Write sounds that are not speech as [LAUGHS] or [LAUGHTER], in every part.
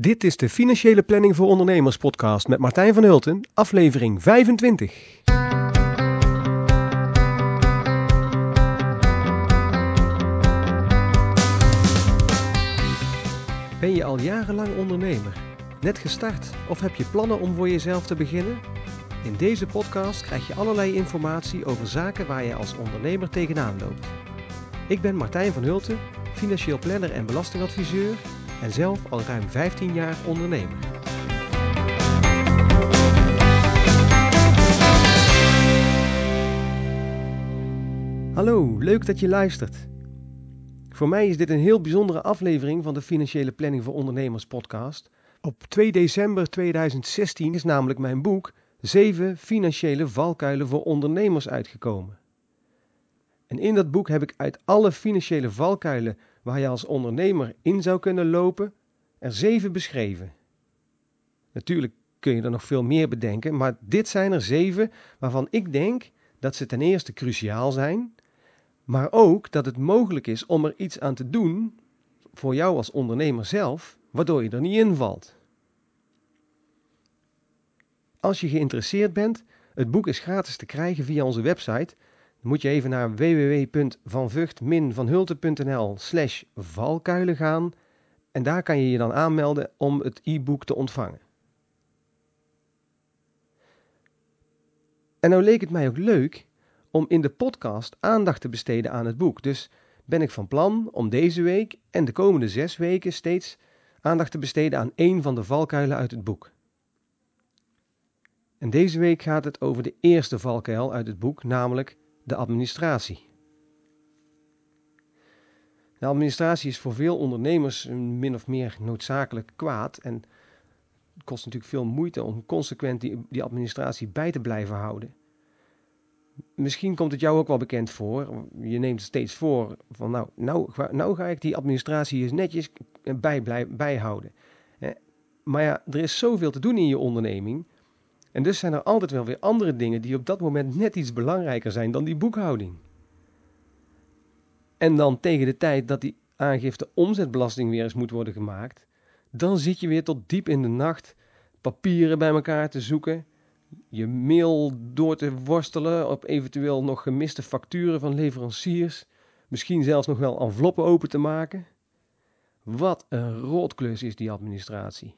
Dit is de Financiële Planning voor Ondernemers podcast met Martijn van Hulten, aflevering 25. Ben je al jarenlang ondernemer? Net gestart of heb je plannen om voor jezelf te beginnen? In deze podcast krijg je allerlei informatie over zaken waar je als ondernemer tegenaan loopt. Ik ben Martijn van Hulten, financieel planner en belastingadviseur en zelf al ruim 15 jaar ondernemer. Hallo, leuk dat je luistert. Voor mij is dit een heel bijzondere aflevering van de Financiële Planning voor Ondernemers podcast. Op 2 december 2016 is namelijk mijn boek 7 financiële valkuilen voor ondernemers uitgekomen. En in dat boek heb ik uit alle financiële valkuilen waar je als ondernemer in zou kunnen lopen, er zeven beschreven. Natuurlijk kun je er nog veel meer bedenken, maar dit zijn er zeven waarvan ik denk dat ze ten eerste cruciaal zijn, maar ook dat het mogelijk is om er iets aan te doen voor jou als ondernemer zelf, waardoor je er niet in valt. Als je geïnteresseerd bent, het boek is gratis te krijgen via onze website moet je even naar www.vanvucht-vanhulte.nl slash valkuilen gaan en daar kan je je dan aanmelden om het e-book te ontvangen. En nou leek het mij ook leuk om in de podcast aandacht te besteden aan het boek. Dus ben ik van plan om deze week en de komende zes weken steeds aandacht te besteden aan één van de valkuilen uit het boek. En deze week gaat het over de eerste valkuil uit het boek, namelijk de administratie. De administratie is voor veel ondernemers min of meer noodzakelijk kwaad en het kost natuurlijk veel moeite om consequent die, administratie bij te blijven houden. Misschien komt het jou ook wel bekend voor. Je neemt steeds voor van nou, nou, nou ga ik die administratie eens netjes bij blijven bijhouden. Maar ja, er is zoveel te doen in je onderneming en dus zijn er altijd wel weer andere dingen die op dat moment net iets belangrijker zijn dan die boekhouding. En dan tegen de tijd dat die aangifte omzetbelasting weer eens moet worden gemaakt, dan zit je weer tot diep in de nacht papieren bij elkaar te zoeken, je mail door te worstelen op eventueel nog gemiste facturen van leveranciers, misschien zelfs nog wel enveloppen open te maken. Wat een rotklus is die administratie.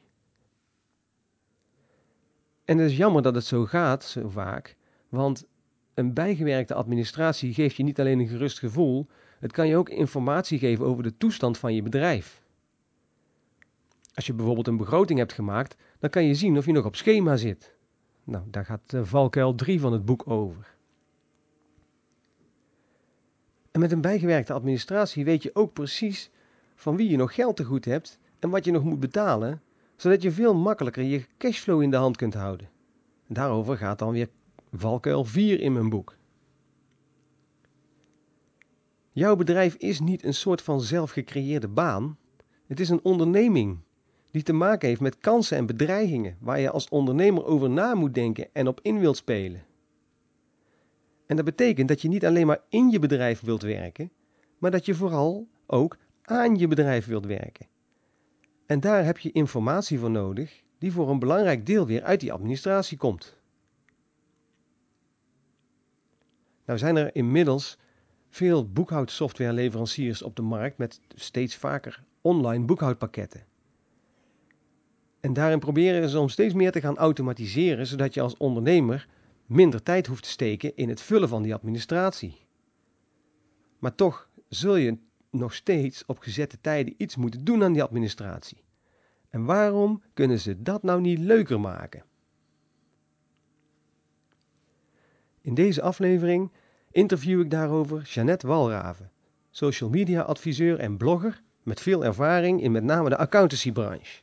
En het is jammer dat het zo gaat, zo vaak, want een bijgewerkte administratie geeft je niet alleen een gerust gevoel, het kan je ook informatie geven over de toestand van je bedrijf. Als je bijvoorbeeld een begroting hebt gemaakt, dan kan je zien of je nog op schema zit. Nou, daar gaat valkuil 3 van het boek over. En met een bijgewerkte administratie weet je ook precies van wie je nog geld te goed hebt en wat je nog moet betalen zodat je veel makkelijker je cashflow in de hand kunt houden. Daarover gaat dan weer valkuil 4 in mijn boek. Jouw bedrijf is niet een soort van zelfgecreëerde baan. Het is een onderneming die te maken heeft met kansen en bedreigingen waar je als ondernemer over na moet denken en op in wilt spelen. En dat betekent dat je niet alleen maar in je bedrijf wilt werken, maar dat je vooral ook aan je bedrijf wilt werken. En daar heb je informatie voor nodig die voor een belangrijk deel weer uit die administratie komt. Nou zijn er inmiddels veel boekhoudsoftwareleveranciers op de markt met steeds vaker online boekhoudpakketten. En daarin proberen ze om steeds meer te gaan automatiseren, zodat je als ondernemer minder tijd hoeft te steken in het vullen van die administratie. Maar toch zul je nog steeds op gezette tijden iets moeten doen aan die administratie. En waarom kunnen ze dat nou niet leuker maken? In deze aflevering interview ik daarover Jeannette Walraven, social media adviseur en blogger met veel ervaring in met name de accountancybranche.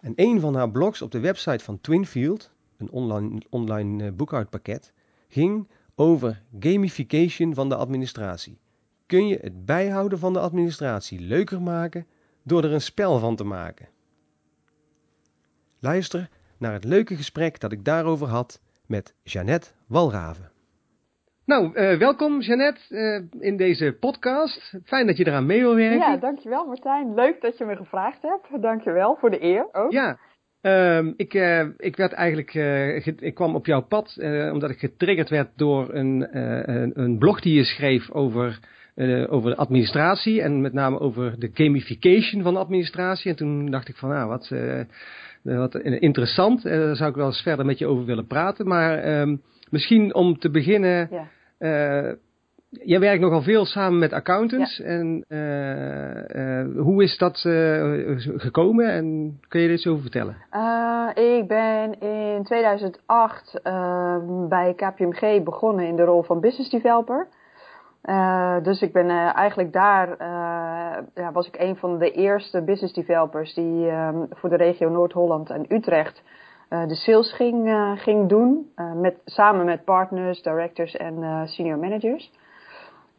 En een van haar blogs op de website van Twinfield, een online, online eh, boekhoudpakket, ging over gamification van de administratie kun je het bijhouden van de administratie leuker maken door er een spel van te maken. Luister naar het leuke gesprek dat ik daarover had met Jeannette Walraven. Nou, uh, welkom Jeannette uh, in deze podcast. Fijn dat je eraan mee wil werken. Ja, dankjewel Martijn. Leuk dat je me gevraagd hebt. Dankjewel voor de eer ook. Ja, uh, ik, uh, ik werd eigenlijk, uh, ik kwam op jouw pad omdat ik getriggerd werd door een, een, een, blog die je schreef over, over de administratie en met name over de gamification van de administratie. En toen dacht ik van, nou, wat, wat interessant, daar zou ik wel eens verder met je over willen praten. Maar ehm, misschien om te beginnen, ja. Jij werkt nogal veel samen met accountants. En uh, uh, hoe is dat gekomen en kun je dit zo vertellen? ik ben in 2008 bij KPMG begonnen in de rol van business developer. Dus ik ben eigenlijk daar, ja, was ik een van de eerste business developers die voor de regio Noord-Holland en Utrecht de sales ging, ging doen. Met, samen met partners, directors en senior managers.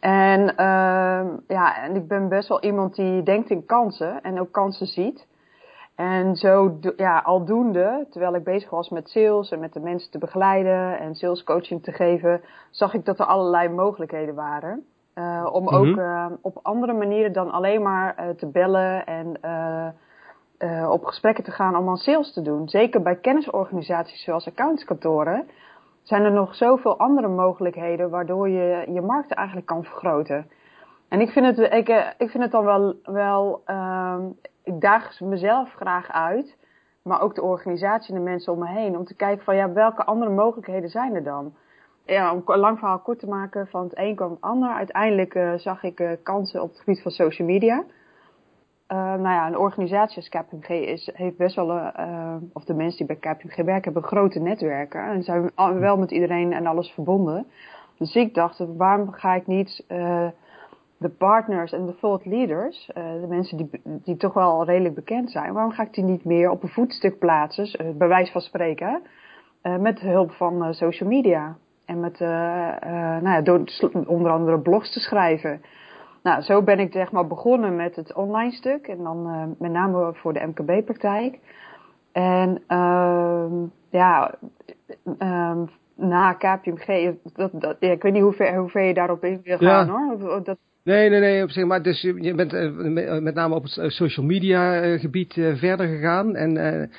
En, ehm, ja, en ik ben best wel iemand die denkt in kansen en ook kansen ziet. En zo, ja, aldoende, terwijl ik bezig was met sales en met de mensen te begeleiden en sales coaching te geven, zag ik dat er allerlei mogelijkheden waren. om mm -hmm. ook op andere manieren dan alleen maar te bellen en op gesprekken te gaan om aan sales te doen. Zeker bij kennisorganisaties zoals accountskantoren zijn er nog zoveel andere mogelijkheden waardoor je je markt eigenlijk kan vergroten. En ik vind het, ik, eh, ik vind het dan wel, wel uh, ik daag mezelf graag uit, maar ook de organisatie en de mensen om me heen, om te kijken van ja, welke andere mogelijkheden zijn er dan? Ja, om een lang verhaal kort te maken, van het een kwam het ander. Uiteindelijk uh, zag ik uh, kansen op het gebied van social media. Uh, nou ja, een organisatie als KPMG is, heeft best wel, uh, of de mensen die bij KPMG werken, hebben grote netwerken. En zijn wel met iedereen en alles verbonden. Dus ik dacht, waarom ga ik niet de partners en de thought leaders, de mensen die, die toch wel redelijk bekend zijn, waarom ga ik die niet meer op een voetstuk plaatsen, bij wijze van spreken, met hulp van social media. En met, nou ja, door onder andere blogs te schrijven. Nou, zo ben ik zeg maar begonnen met het online stuk en dan met name voor de MKB-praktijk. En uh, ja, um, na KPMG, dat, dat, ja, ik weet niet hoe ver, hoe ver je daarop in wil gaan ja. hoor. Dat... Nee, nee, nee, op zich, maar dus je bent uh, met name op het social media gebied verder gegaan en...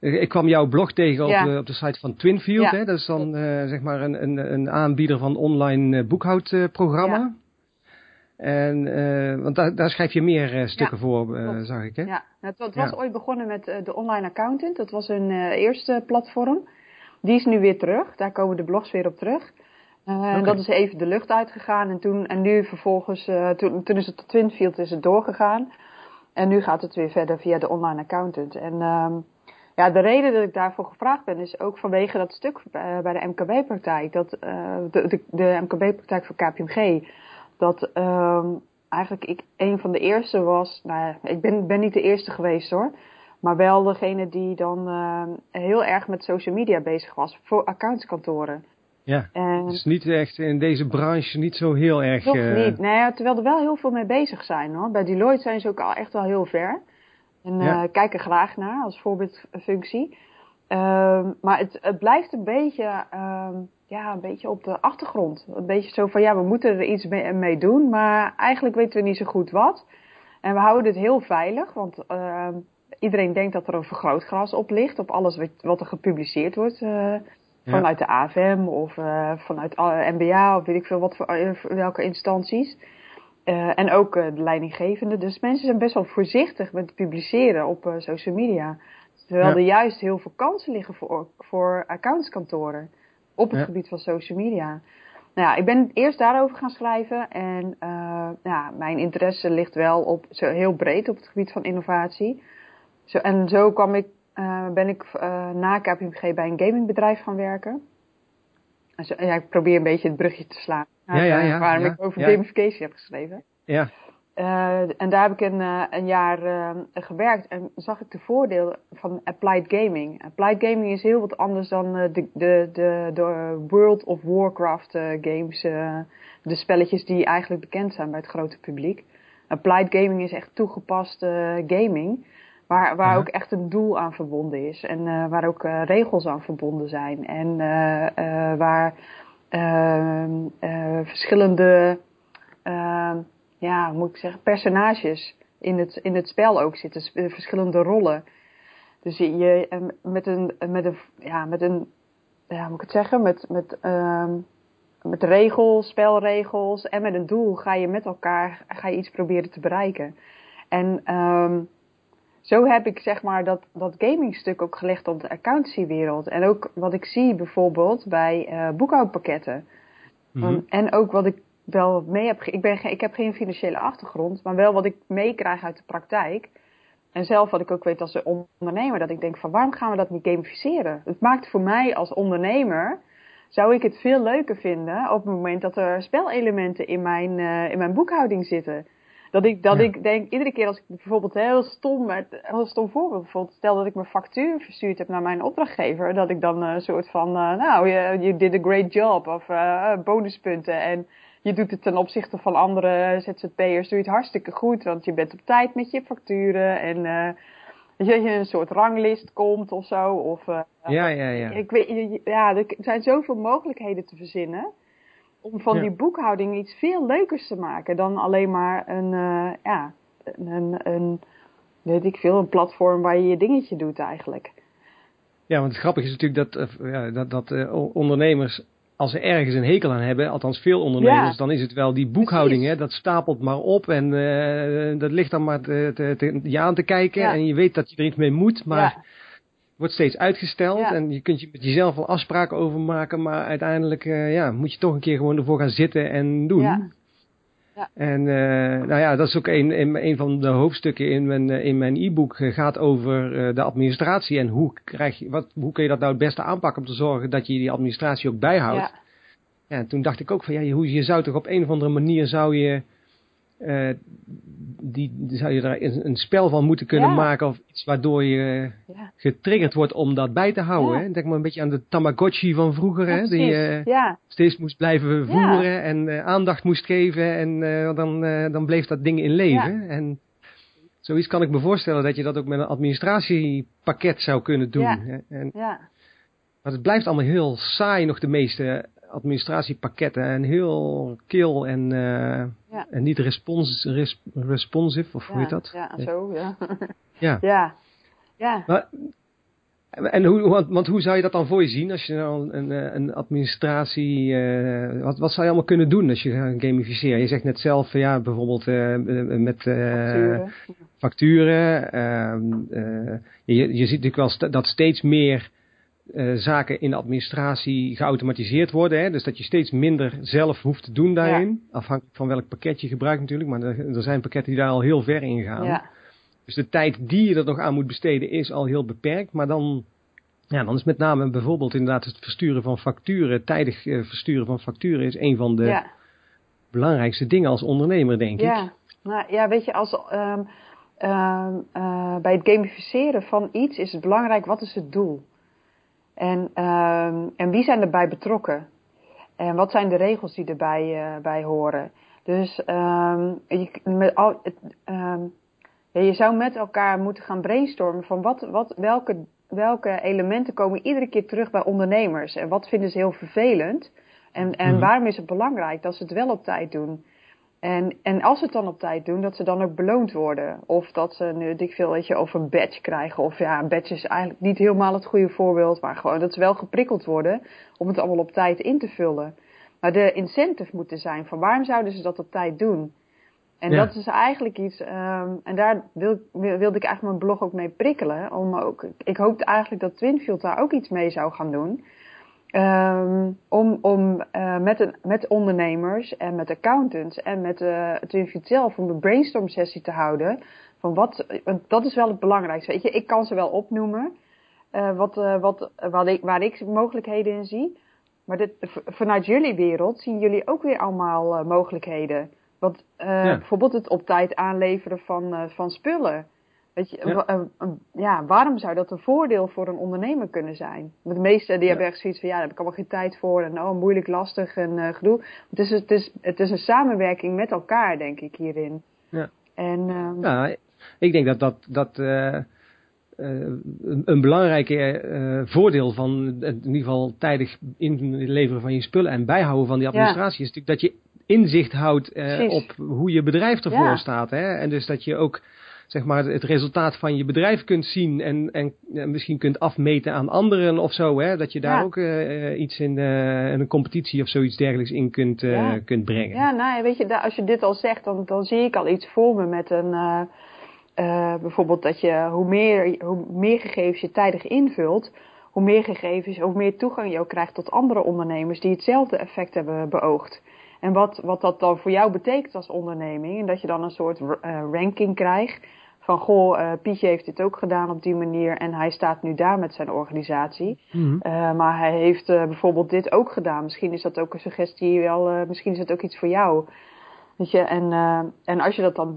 Ik kwam jouw blog tegen op, ja. op de site van Twinfield. Hè? Dat is dan uh, zeg maar een, een, een aanbieder van online boekhoudprogramma. En, uh, want daar, daar schrijf je meer uh, stukken voor, uh, zag ik, hè? Ja, het, het was ooit begonnen met de Online Accountant. Dat was een eerste platform. Die is nu weer terug. Daar komen de blogs weer op terug. Okay. Dat is even de lucht uitgegaan. En, toen, en nu vervolgens, toen, toen is het tot Twinfield is het doorgegaan. En nu gaat het weer verder via de Online Accountant. En um, ja, de reden dat ik daarvoor gevraagd ben is ook vanwege dat stuk bij de MKB-praktijk. Dat de, de, de MKB-praktijk van KPMG dat um, eigenlijk ik een van de eerste was. Nou, ik ben, ben niet de eerste geweest hoor. Maar wel degene die dan uh, heel erg met social media bezig was voor accountskantoren. Ja, en, dus niet echt in deze branche niet zo heel erg... Toch uh... niet, nee, terwijl er wel heel veel mee bezig zijn hoor. Bij Deloitte zijn ze ook al echt wel heel ver. En uh, kijk er graag naar als voorbeeldfunctie. Uh, maar het, het blijft een beetje ja, een beetje op de achtergrond. Een beetje zo van, ja, we moeten er iets mee, mee doen, maar eigenlijk weten we niet zo goed wat. En we houden het heel veilig, want uh, iedereen denkt dat er een vergrootglas op ligt, op alles wat, wat er gepubliceerd wordt. Uh, vanuit de AFM of uh, vanuit MBA of weet ik veel wat voor welke instanties. En ook de leidinggevende. Dus mensen zijn best wel voorzichtig met publiceren op social media. Terwijl ja. er juist heel veel kansen liggen voor, voor accountskantoren op het gebied van social media. Nou ja, ik ben eerst daarover gaan schrijven en uh, ja, mijn interesse ligt wel op, zo heel breed op het gebied van innovatie. Zo, en zo kwam ik, uh, ben ik uh, na KPMG bij een gamingbedrijf gaan werken. Dus, ja, ik probeer een beetje het brugje te slaan. Ja, ja, ja, waarom ik over gamification heb geschreven. Ja. Uh, en daar heb ik een, een jaar gewerkt en zag ik de voordelen van applied gaming. Applied gaming is heel wat anders dan de, de, de, de World of Warcraft games, de spelletjes die eigenlijk bekend zijn bij het grote publiek. Applied gaming is echt toegepaste gaming, waar, waar -huh. ook echt een doel aan verbonden is en waar ook regels aan verbonden zijn en waar ehm, eh, verschillende, ehm, ja, hoe moet ik zeggen, personages in het, in het spel ook zitten, verschillende rollen. Dus je, met een, met een, ja, met een, ja, moet ik het zeggen, met, met, met regels, spelregels en met een doel ga je met elkaar, ga je iets proberen te bereiken. En um, zo heb ik zeg maar dat, dat gamingstuk ook gelegd op de accountancywereld. En ook wat ik zie bijvoorbeeld bij uh, boekhoudpakketten. Mm en ook wat ik wel mee heb. Ik, ben, ik heb geen financiële achtergrond, maar wel wat ik meekrijg uit de praktijk. En zelf wat ik ook weet als ondernemer, dat ik denk van waarom gaan we dat niet gamificeren? Het maakt voor mij als ondernemer, zou ik het veel leuker vinden op het moment dat er spelelementen in mijn, uh, in mijn boekhouding zitten. Dat ik, dat ik denk, iedere keer als ik bijvoorbeeld heel stom, heel stom voorbeeld, bijvoorbeeld stel dat ik mijn factuur verstuurd heb naar mijn opdrachtgever, dat ik dan een soort van, uh, nou, you, you, did a great job, of uh, bonuspunten. En je doet het ten opzichte van andere ZZP'ers, doe je het hartstikke goed, want je bent op tijd met je facturen en uh, dat je een soort ranglist komt of zo. Of, ja, ja, ja. Ik weet, ja, er zijn zoveel mogelijkheden te verzinnen om van die boekhouding iets veel leukers te maken dan alleen maar een, uh, ja, een, een, weet ik veel, een platform waar je je dingetje doet eigenlijk. Ja, want het grappige is natuurlijk dat, uh, ja, dat, dat uh, ondernemers, als ze ergens een hekel aan hebben, althans veel ondernemers, ja. dan is het wel die boekhouding, hè, dat stapelt maar op en dat ligt dan maar te, te, te, je aan te kijken en je weet dat je er iets mee moet, maar wordt steeds uitgesteld ja. en je kunt je met jezelf wel afspraken over maken, maar uiteindelijk uh, ja, moet je toch een keer gewoon ervoor gaan zitten en doen. Ja. Ja. En uh, nou ja, dat is ook een, een, een van de hoofdstukken in mijn, in mijn e-book gaat over uh, de administratie en hoe, krijg je, wat, hoe kun je dat nou het beste aanpakken om te zorgen dat je die administratie ook bijhoudt. Ja. Ja, en toen dacht ik ook van ja, hoe, je zou toch op een of andere manier zou je uh, die, zou je er een, een, spel van moeten kunnen ja. maken of iets waardoor je ja. getriggerd wordt om dat bij te houden. Hè? Denk maar een beetje aan de Tamagotchi van vroeger, hè? die uh, steeds moest blijven voeren en uh, aandacht moest geven en dan, dan bleef dat ding in leven. En zoiets kan ik me voorstellen dat je dat ook met een administratiepakket zou kunnen doen. En, maar het blijft allemaal heel saai nog de meeste administratiepakketten en heel kil en, uh, ja. en niet respons, res, responsive, of ja, hoe heet dat? Ja, zo, ja. [LAUGHS] ja. ja. ja. Maar, en hoe, want, want, hoe zou je dat dan voor je zien als je nou een, een administratie, uh, wat, wat zou je allemaal kunnen doen als je gaat gamificeren? Je zegt net zelf, ja, bijvoorbeeld uh, met facturen, facturen ehm, je, je ziet natuurlijk wel st dat steeds meer uh, zaken in de administratie geautomatiseerd worden. Hè? Dus dat je steeds minder zelf hoeft te doen daarin. Ja. Afhankelijk van welk pakket je gebruikt natuurlijk. Maar er, er, zijn pakketten die daar al heel ver in gaan. Ja. Dus de tijd die je er nog aan moet besteden is al heel beperkt. Maar dan, ja, dan is met name bijvoorbeeld inderdaad het versturen van facturen. Tijdig uh, versturen van facturen is een van de ja. belangrijkste dingen als ondernemer, denk ja. ik. Nou, ja, weet je, als... Um, uh, bij het gamificeren van iets is het belangrijk, wat is het doel? En, um, en wie zijn erbij betrokken? En wat zijn de regels die erbij uh, bij horen? Dus um, je, met al, het, um, ja, je zou met elkaar moeten gaan brainstormen van wat, wat, welke, welke elementen komen iedere keer terug bij ondernemers? En wat vinden ze heel vervelend? En, en mm-hmm. waarom is het belangrijk dat ze het wel op tijd doen? En, en als ze het dan op tijd doen, dat ze dan ook beloond worden. Of dat ze nu dik veel weet je, over een badge krijgen. Of ja, een badge is eigenlijk niet helemaal het goede voorbeeld. Maar gewoon dat ze wel geprikkeld worden om het allemaal op tijd in te vullen. Maar de incentive moet er zijn van waarom zouden ze dat op tijd doen? En ja. dat is eigenlijk iets, um, en daar wil, wilde ik eigenlijk mijn blog ook mee prikkelen. Om ook, ik hoopte eigenlijk dat Twinfield daar ook iets mee zou gaan doen. Um, om om uh, met, een, met ondernemers en met accountants en met uh, het zelf om een brainstorm sessie te houden. Van wat, want dat is wel het belangrijkste. Weet je, ik kan ze wel opnoemen. Uh, wat, wat, waar, ik, waar ik mogelijkheden in zie. Maar dit, vanuit jullie wereld zien jullie ook weer allemaal mogelijkheden. Want ja. bijvoorbeeld het op tijd aanleveren van, van spullen. Weet je, ja. Uh, uh, ja. waarom zou dat een voordeel voor een ondernemer kunnen zijn? Want de meesten die ja. hebben echt zoiets van, ja, daar heb ik allemaal geen tijd voor. En oh, moeilijk, lastig en uh, gedoe. Het is, het, is, het is een samenwerking met elkaar, denk ik, hierin. Ja. En, um, ja, ik denk dat dat, dat een, een belangrijke voordeel van in ieder geval tijdig inleveren van je spullen en bijhouden van die administratie is natuurlijk dat je inzicht houdt op hoe je bedrijf ervoor staat. Hè? En dus dat je ook zeg maar, het resultaat van je bedrijf kunt zien en, en, misschien kunt afmeten aan anderen of zo. Hè? Dat je daar ook uh, iets in uh, een competitie of zoiets dergelijks in kunt, uh, kunt brengen. Ja, nou weet je, als je dit al zegt, dan, dan zie ik al iets voor me met een... bijvoorbeeld dat je, hoe meer, hoe meer gegevens je tijdig invult, hoe meer gegevens, hoe meer toegang je ook krijgt tot andere ondernemers die hetzelfde effect hebben beoogd. En wat, wat dat dan voor jou betekent als onderneming. En dat je dan een soort uh, ranking krijgt. Van goh, uh, Pietje heeft dit ook gedaan op die manier. En hij staat nu daar met zijn organisatie. Mm uh, maar hij heeft bijvoorbeeld dit ook gedaan. Misschien is dat ook een suggestie wel. misschien is het ook iets voor jou. Weet je, en, en als je dat dan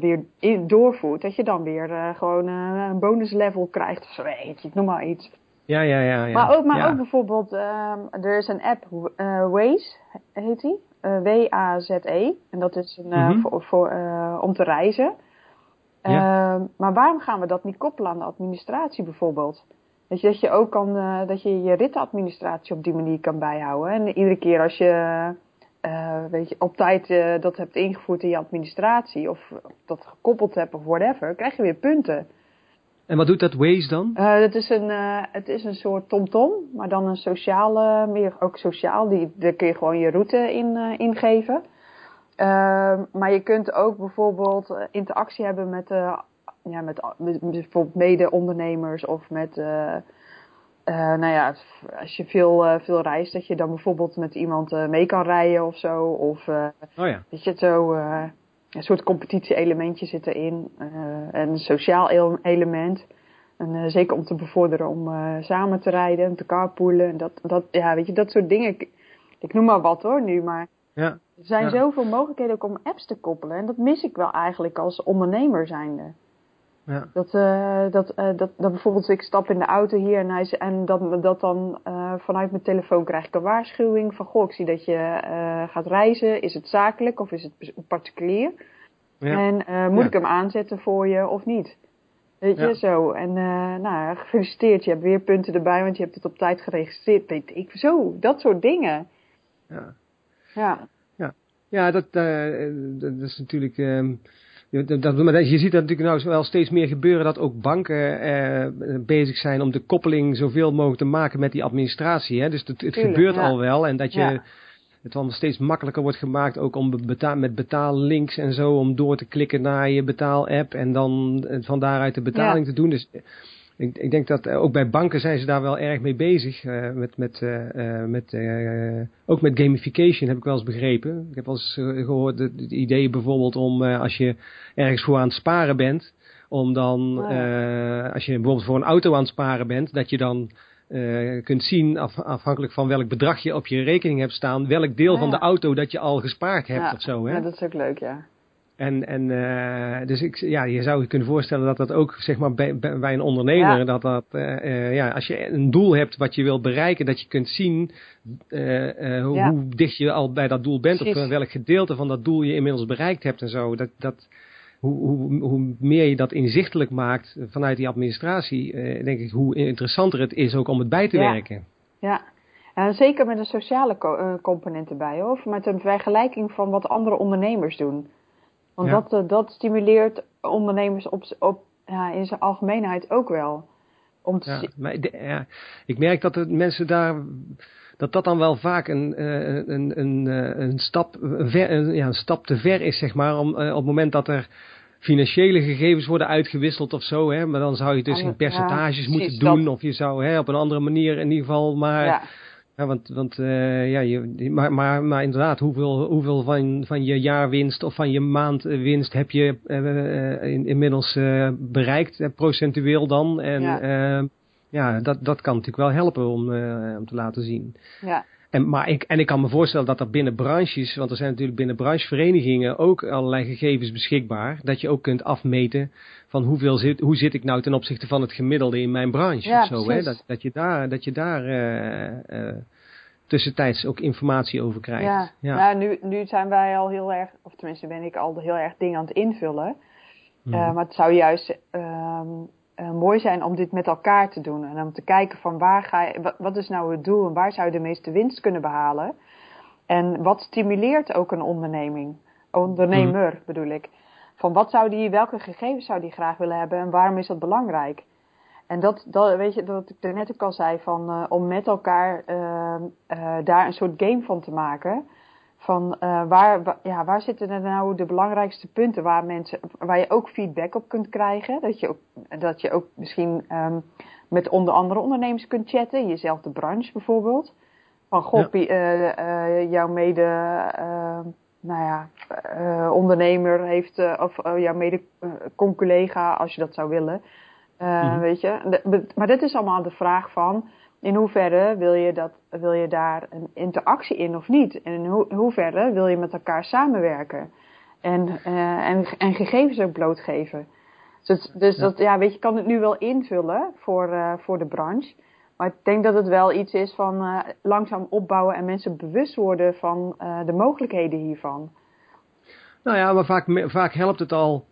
weer doorvoert, dat je dan weer gewoon een bonus level krijgt of zo. Weet je, noem maar iets. Ja, ja, ja. ja. Maar ook, maar ja. ook bijvoorbeeld, um, er is een app, uh, Waze heet die. Uh, W-A-Z-E. En dat is een, uh, mm -hmm. voor, voor om te reizen. Ja. Ehm, maar waarom gaan we dat niet koppelen aan de administratie bijvoorbeeld? Weet je, dat je ook kan, dat je je rittenadministratie op die manier kan bijhouden. En iedere keer als je, weet je, op tijd dat hebt ingevoerd in je administratie, of dat gekoppeld hebt of whatever, krijg je weer punten. En wat doet dat Waze dan? Uh, dat is een, uh, het is een soort TomTom, maar dan een sociale, meer ook sociaal. Die, daar kun je gewoon je route in uh, ingeven. maar je kunt ook bijvoorbeeld interactie hebben met, ja, met, met, bijvoorbeeld mede-ondernemers of met, nou ja, als je veel, veel reist, dat je dan bijvoorbeeld met iemand mee kan rijden of zo. Of, oh ja. dat je het zo een soort competitie-elementje zit erin. Uh, een sociaal element. En, uh, zeker om te bevorderen om uh, samen te rijden en te carpoolen. En dat, dat, ja, weet je, dat soort dingen. Ik, ik noem maar wat hoor nu, maar ja. er zijn ja. zoveel mogelijkheden ook om apps te koppelen. En dat mis ik wel eigenlijk als ondernemer zijnde. Ja. Dat, uh, dat, dat, dat bijvoorbeeld ik stap in de auto hier en, hij, en dat, dat dan vanuit mijn telefoon krijg ik een waarschuwing van goh, ik zie dat je gaat reizen. Is het zakelijk of is het particulier? Ja. En moet ja. ik hem aanzetten voor je of niet? Weet je, zo. En nou, gefeliciteerd, je hebt weer punten erbij, want je hebt het op tijd geregistreerd. Weet ik, zo, dat soort dingen. Ja. Ja. Ja, ja dat, dat is natuurlijk... Um dat, maar je ziet dat natuurlijk nou wel steeds meer gebeuren dat ook banken eh, bezig zijn om de koppeling zoveel mogelijk te maken met die administratie. Hè? Dus het, het Tuurlijk, gebeurt ja. al wel en dat je Ja. het allemaal steeds makkelijker wordt gemaakt ook om beta met betaallinks en zo om door te klikken naar je betaalapp en dan eh, van daaruit de betaling Ja. te doen. Dus ik, ik denk dat eh, ook bij banken zijn ze daar wel erg mee bezig. eh, met, met, eh, met, ook met gamification heb ik wel eens begrepen. Ik heb wel eens eh, gehoord het het idee bijvoorbeeld om als je ergens voor aan het sparen bent. Om dan, als je bijvoorbeeld voor een auto aan het sparen bent, dat je dan kunt zien, af, afhankelijk van welk bedrag je op je rekening hebt staan, welk deel Ah, van de auto dat je al gespaard hebt ja. of zo. Hè? Ja, dat is ook leuk, ja. En, en uh, dus ik, ja, je zou je kunnen voorstellen dat dat ook zeg maar, bij, een ondernemer, Ja. dat dat, uh, uh, ja, als je een doel hebt wat je wil bereiken, dat je kunt zien hoe, Ja. hoe dicht je al bij dat doel bent, Precies. of welk gedeelte van dat doel je inmiddels bereikt hebt en zo. Dat, dat, hoe, hoe, hoe meer je dat inzichtelijk maakt vanuit die administratie, denk ik, hoe interessanter het is ook om het bij te Ja. werken. Ja, en zeker met een sociale co- eh, component erbij, hoor. Of met een vergelijking van wat andere ondernemers doen. Want Ja. dat, eh, dat stimuleert ondernemers op, op, ja, in zijn algemeenheid ook wel. Om te Ja, maar ik, ja, ik merk dat de mensen daar dat dat dan wel vaak een, eh, een, een, eh, een, stap, een, ver, een, ja, een stap te ver is, zeg maar, om, op het moment dat er financiële gegevens worden uitgewisseld of zo, hè, maar dan zou je dus in percentages ja, moeten doen, dat- of je zou hè, op een andere manier in ieder geval, maar Ja, ja, want, want uh, ja, je, maar, maar, maar inderdaad, hoeveel, hoeveel van, van je jaarwinst of van je maandwinst heb je uh, in, inmiddels uh, bereikt, procentueel dan? En Ja. ja, dat, dat kan natuurlijk wel helpen om, om te laten zien. ja, En, maar ik, en ik kan me voorstellen dat er binnen branches, want er zijn natuurlijk binnen brancheverenigingen ook allerlei gegevens beschikbaar, dat je ook kunt afmeten van hoeveel zit, hoe zit ik nou ten opzichte van het gemiddelde in mijn branche. Ja, of zo, hè? Dat, dat je daar, dat je daar uh, uh, tussentijds ook informatie over krijgt. ja. Ja. Nou, nu, nu zijn wij al heel erg, of tenminste ben ik al heel erg dingen aan het invullen. Mhm. Uh, maar het zou juist, um, mooi zijn om dit met elkaar te doen. En om te kijken van waar ga je, wat is nou het doel en waar zou je de meeste winst kunnen behalen. En wat stimuleert ook een onderneming, ondernemer mhm. bedoel ik. Van wat zou die, welke gegevens zou die graag willen hebben en waarom is dat belangrijk? En dat, dat weet je, dat ik er net ook al zei, van, uh, om met elkaar uh, daar een soort game van te maken. Van waar, ja, waar zitten er nou de belangrijkste punten waar, mensen, waar je ook feedback op kunt krijgen. Dat je ook, dat je ook misschien um, met onder andere ondernemers kunt chatten, in jezelfde branche bijvoorbeeld. Van goh, ja. jouw mede nou ja, ondernemer heeft, of jouw mede-collega, als je dat zou willen, uh, Weet je? maar dit is allemaal de vraag van in hoeverre wil je, dat, wil je daar een interactie in of niet? En in, ho hoeverre wil je met elkaar samenwerken? En, uh, en, en gegevens ook blootgeven. Dus, dus dat, ja, weet je, kan het nu wel invullen voor, uh, voor de branche. Maar ik denk dat het wel iets is van uh, langzaam opbouwen en mensen bewust worden van de mogelijkheden hiervan. Nou ja, maar vaak, vaak helpt het al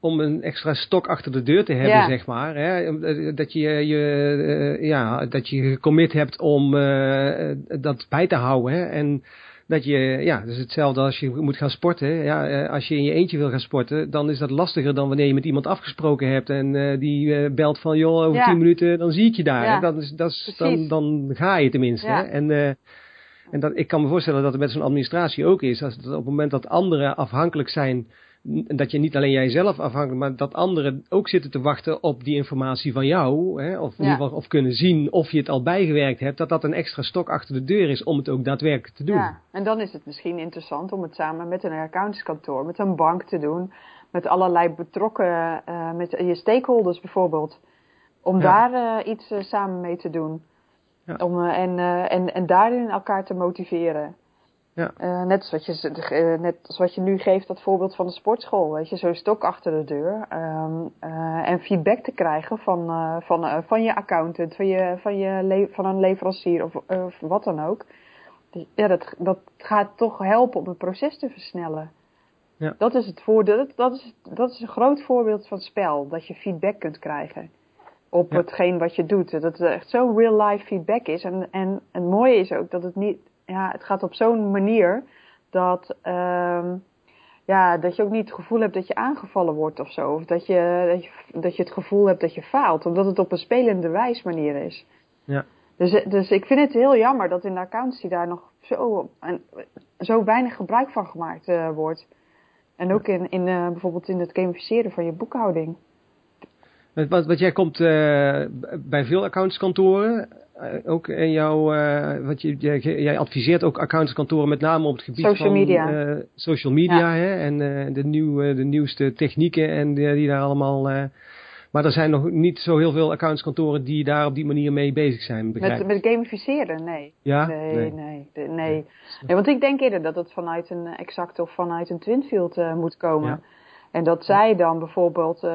om een extra stok achter de deur te hebben, zeg maar. Hè? Dat je je, uh, ja, dat je gecommit hebt om uh, dat bij te houden. Hè? En dat je, ja, is hetzelfde als je moet gaan sporten. Ja, als je in je eentje wil gaan sporten, dan is dat lastiger dan wanneer je met iemand afgesproken hebt en uh, die belt van, joh, over tien minuten, dan zie ik je daar. Ja. Dat is, dat is, dan, dan ga je tenminste. Hè? En, en dat, ik kan me voorstellen dat het met zo'n administratie ook is. Als het op het moment dat anderen afhankelijk zijn dat je niet alleen jijzelf afhankelijk, maar dat anderen ook zitten te wachten op die informatie van jou, hè, of in ieder geval of kunnen zien of je het al bijgewerkt hebt, dat dat een extra stok achter de deur is om het ook daadwerkelijk te doen. Ja, en dan is het misschien interessant om het samen met een accountskantoor, met een bank te doen, met allerlei betrokken, uh, met je stakeholders bijvoorbeeld, om daar uh, iets uh, samen mee te doen. Ja. Om, en, en, en daarin elkaar te motiveren. Ja. Uh, net, zoals je, uh, net zoals wat je nu geeft, dat voorbeeld van de sportschool. Weet je, zo'n stok achter de deur. Um, uh, en feedback te krijgen van, van, van je accountant, van, je, van, je van een leverancier of, of wat dan ook. Ja, dat, dat gaat toch helpen om het proces te versnellen. Ja. Dat is het voordeel. Dat, dat, is, dat is een groot voorbeeld van het spel. Dat je feedback kunt krijgen op ja. hetgeen wat je doet. Dat het echt zo real-life feedback is. En, en het mooie is ook dat het niet ja, het gaat op zo'n manier dat, uh, ja, dat je ook niet het gevoel hebt dat je aangevallen wordt of zo. Of dat je, dat je, dat je het gevoel hebt dat je faalt, omdat het op een spelende wijs manier is. Ja. Dus, dus ik vind het heel jammer dat in de accountancy daar nog zo, en, zo weinig gebruik van gemaakt uh, wordt. En ook in, in uh, bijvoorbeeld in het gamificeren van je boekhouding. Wat, wat jij komt uh, bij veel accountskantoren ook in jouw, uh, wat je, jij, jij, adviseert ook accountskantoren met name op het gebied social van media. Uh, social media ja. hè, en de, nieuwe, de nieuwste technieken en die, die daar allemaal. maar er zijn nog niet zo heel veel accountskantoren die daar op die manier mee bezig zijn. Met, met gamificeren? Nee. Ja? Nee, nee. nee, nee. nee. want ik denk eerder dat het vanuit een exact of vanuit een twinfield moet komen. Ja. En dat zij dan bijvoorbeeld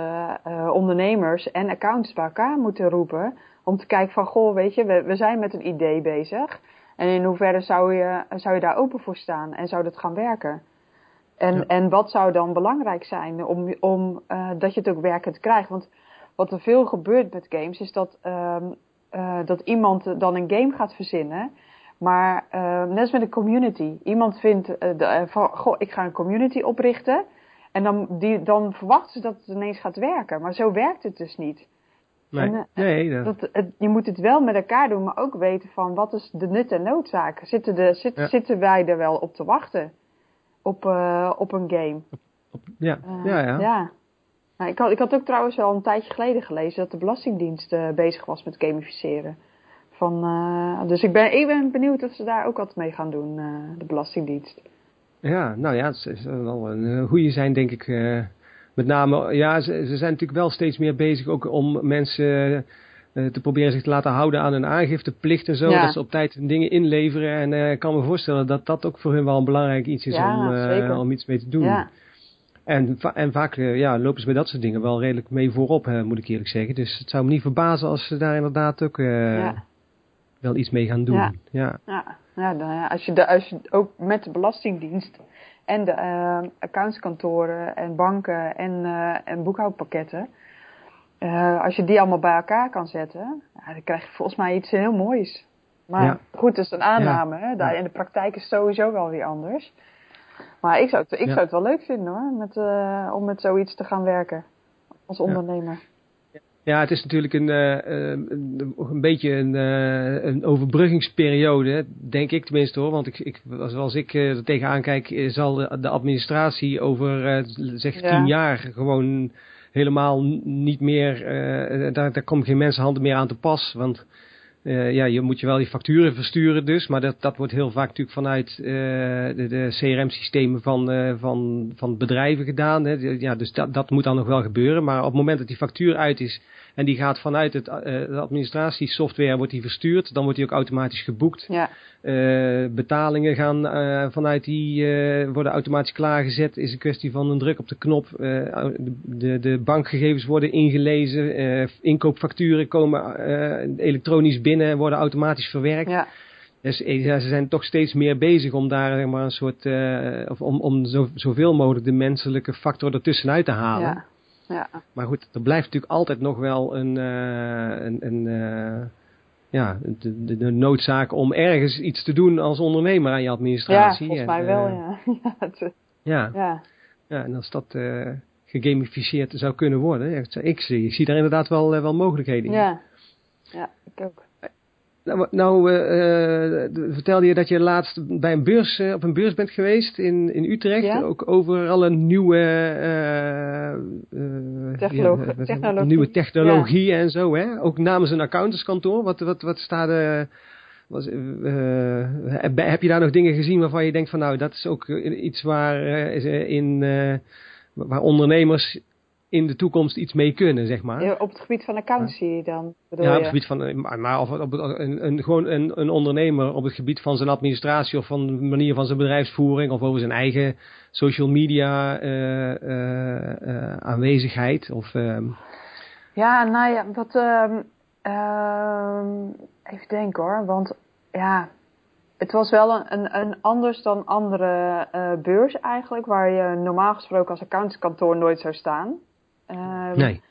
ondernemers en accounts bij elkaar moeten roepen om te kijken van, goh, weet je, we, we zijn met een idee bezig. En in hoeverre zou je, zou je daar open voor staan en zou dat gaan werken? En, ja. en wat zou dan belangrijk zijn om, om uh, dat je het ook werkend krijgt? Want wat er veel gebeurt met games is dat, um, uh, dat iemand dan een game gaat verzinnen. Maar uh, net als met een community. Iemand vindt de, van, goh, ik ga een community oprichten. En dan, die, dan verwachten ze dat het ineens gaat werken. Maar zo werkt het dus niet. Nee, en, eh, nee dat... Je moet het wel met elkaar doen, maar ook weten van wat is de nut en noodzaak. Zitten, de, zit, ja. zitten wij er wel op te wachten? Op, uh, op een game. Op, ja. Uh, ja, ja. ja. Nou, ik, had, ik had ook trouwens al een tijdje geleden gelezen dat de Belastingdienst uh, bezig was met gamificeren. Van, dus ik ben, ik ben benieuwd of ze daar ook wat mee gaan doen, de Belastingdienst. Ja, nou ja, het is wel een goede zijn denk ik met name, ja, ze, ze, zijn natuurlijk wel steeds meer bezig ook om mensen uh, te proberen zich te laten houden aan hun aangifteplicht en zo. Ja. Dat ze op tijd dingen inleveren. En uh, ik kan me voorstellen dat dat ook voor hun wel een belangrijk iets is ja, om, uh, om iets mee te doen. Ja. En, en vaak ja, lopen ze bij dat soort dingen wel redelijk mee voorop, moet ik eerlijk zeggen. Dus het zou me niet verbazen als ze daar inderdaad ook wel iets mee gaan doen. Ja, ja. ja. ja als, je de, als je ook met de Belastingdienst en de uh, accountskantoren en banken en, uh, en boekhoudpakketten. Uh, als je die allemaal bij elkaar kan zetten, ja, dan krijg je volgens mij iets heel moois. Maar goed, dat is een aanname. Hè? Daar, in de praktijk is het sowieso wel weer anders. Maar ik zou het, ik zou het wel leuk vinden hoor, met, om met zoiets te gaan werken als ondernemer. Ja, het is natuurlijk een, uh, een, een, beetje een, uh, een overbruggingsperiode, denk ik tenminste hoor. Want ik, ik, als, ik er tegenaan kijk, zal de, de administratie over zeg ja. tien jaar gewoon helemaal niet meer, daar, daar komen geen mensenhanden meer aan te pas. Want ja, je moet je wel die facturen versturen dus, maar dat, dat wordt heel vaak natuurlijk vanuit de, de CRM-systemen van, van, van bedrijven gedaan. Hè. Ja, dus dat, dat moet dan nog wel gebeuren. Maar op het moment dat die factuur uit is en die gaat vanuit het, de administratiesoftware wordt die verstuurd. Dan wordt die ook automatisch geboekt. Ja. Betalingen gaan vanuit die worden automatisch klaargezet. Is een kwestie van een druk op de knop. de, de bankgegevens worden ingelezen. inkoopfacturen komen elektronisch binnen en worden automatisch verwerkt. Ja. Dus ja, ze zijn toch steeds meer bezig om daar zeg maar, een soort, of om, om zo, zoveel mogelijk de menselijke factor ertussenuit te halen. Ja. Ja. Maar goed, er blijft natuurlijk altijd nog wel een, uh, een, een uh, ja, de, de, de, noodzaak om ergens iets te doen als ondernemer aan je administratie. Ja, volgens mij wel, ja. [LAUGHS] ja. ja. Ja. en als dat gegamificeerd zou kunnen worden, ik, ik, zie, ik zie daar inderdaad wel, wel mogelijkheden in. Ja. ja, ik ook. Nou, nou uh, vertelde je dat je laatst bij een beurs, uh, op een beurs bent geweest in, in Utrecht. Ja? Ook over alle nieuwe, Technologie. Ja, technologie. nieuwe technologie ja. en zo. Hè? Ook namens een accountantskantoor. Wat, wat, wat staat er... Was, heb je daar nog dingen gezien waarvan je denkt van nou dat is ook iets waar, in, waar ondernemers in de toekomst iets mee kunnen, zeg maar. Ja, op het gebied van accountancy dan? Bedoel ja, op het gebied van, maar of op, een, een, gewoon een, een ondernemer op het gebied van zijn administratie of van de manier van zijn bedrijfsvoering of over zijn eigen social media uh, uh, uh, aanwezigheid. Of, Ja, nou ja, wat, ehm, ehm, even denken hoor, want ja, het was wel een, een, een anders dan andere beurs eigenlijk, waar je normaal gesproken als accountskantoor nooit zou staan. Um, nee.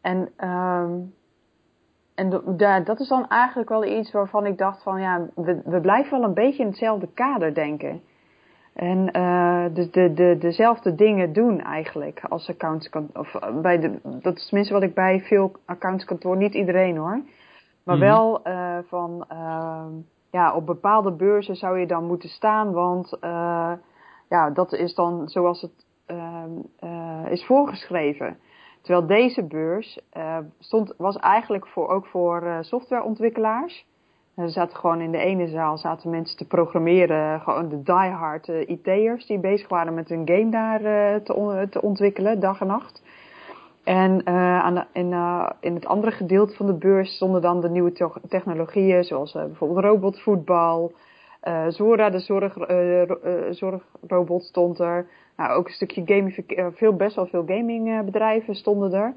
En, um, en ja, dat is dan eigenlijk wel iets waarvan ik dacht van ja, we, we blijven wel een beetje in hetzelfde kader denken. En uh, de, de, de, dezelfde dingen doen eigenlijk als accountskantoor. Of eh, bij de, dat is tenminste wat ik bij veel accountskantoor, niet iedereen hoor. Maar mm -hmm. wel uh, van uh, ja, op bepaalde beurzen zou je dan moeten staan, want ja, dat is dan zoals het is voorgeschreven. Terwijl deze beurs uh, stond, was eigenlijk voor, ook voor uh, softwareontwikkelaars. Er zaten gewoon in de ene zaal zaten mensen te programmeren, gewoon de diehard uh, IT'ers die bezig waren met hun game daar te, te, ontwikkelen, dag en nacht. En aan de, in, in, het andere gedeelte van de beurs stonden dan de nieuwe te technologieën, zoals bijvoorbeeld robotvoetbal, Zora, de zorg, zorgrobot stond er. Nou, ook een stukje gaming, eh, veel, best wel veel gamingbedrijven stonden er.